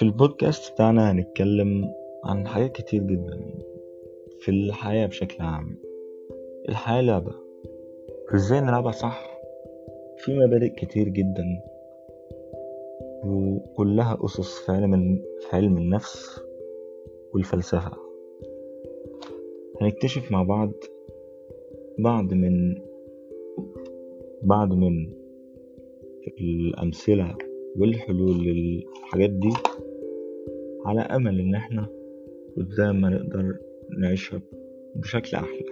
في البودكاست بتاعنا هنتكلم عن حاجات كتير جدا في الحياة بشكل عام. الحياة لعبة. إزاي نلعبها صح؟ في مبادئ كتير جدا وكلها أسس في علم في علم النفس والفلسفة. هنكتشف مع بعض بعض من بعض من الأمثلة والحلول للحاجات دي. على أمل إن إحنا قدام ما نقدر نعيشها بشكل أحلى.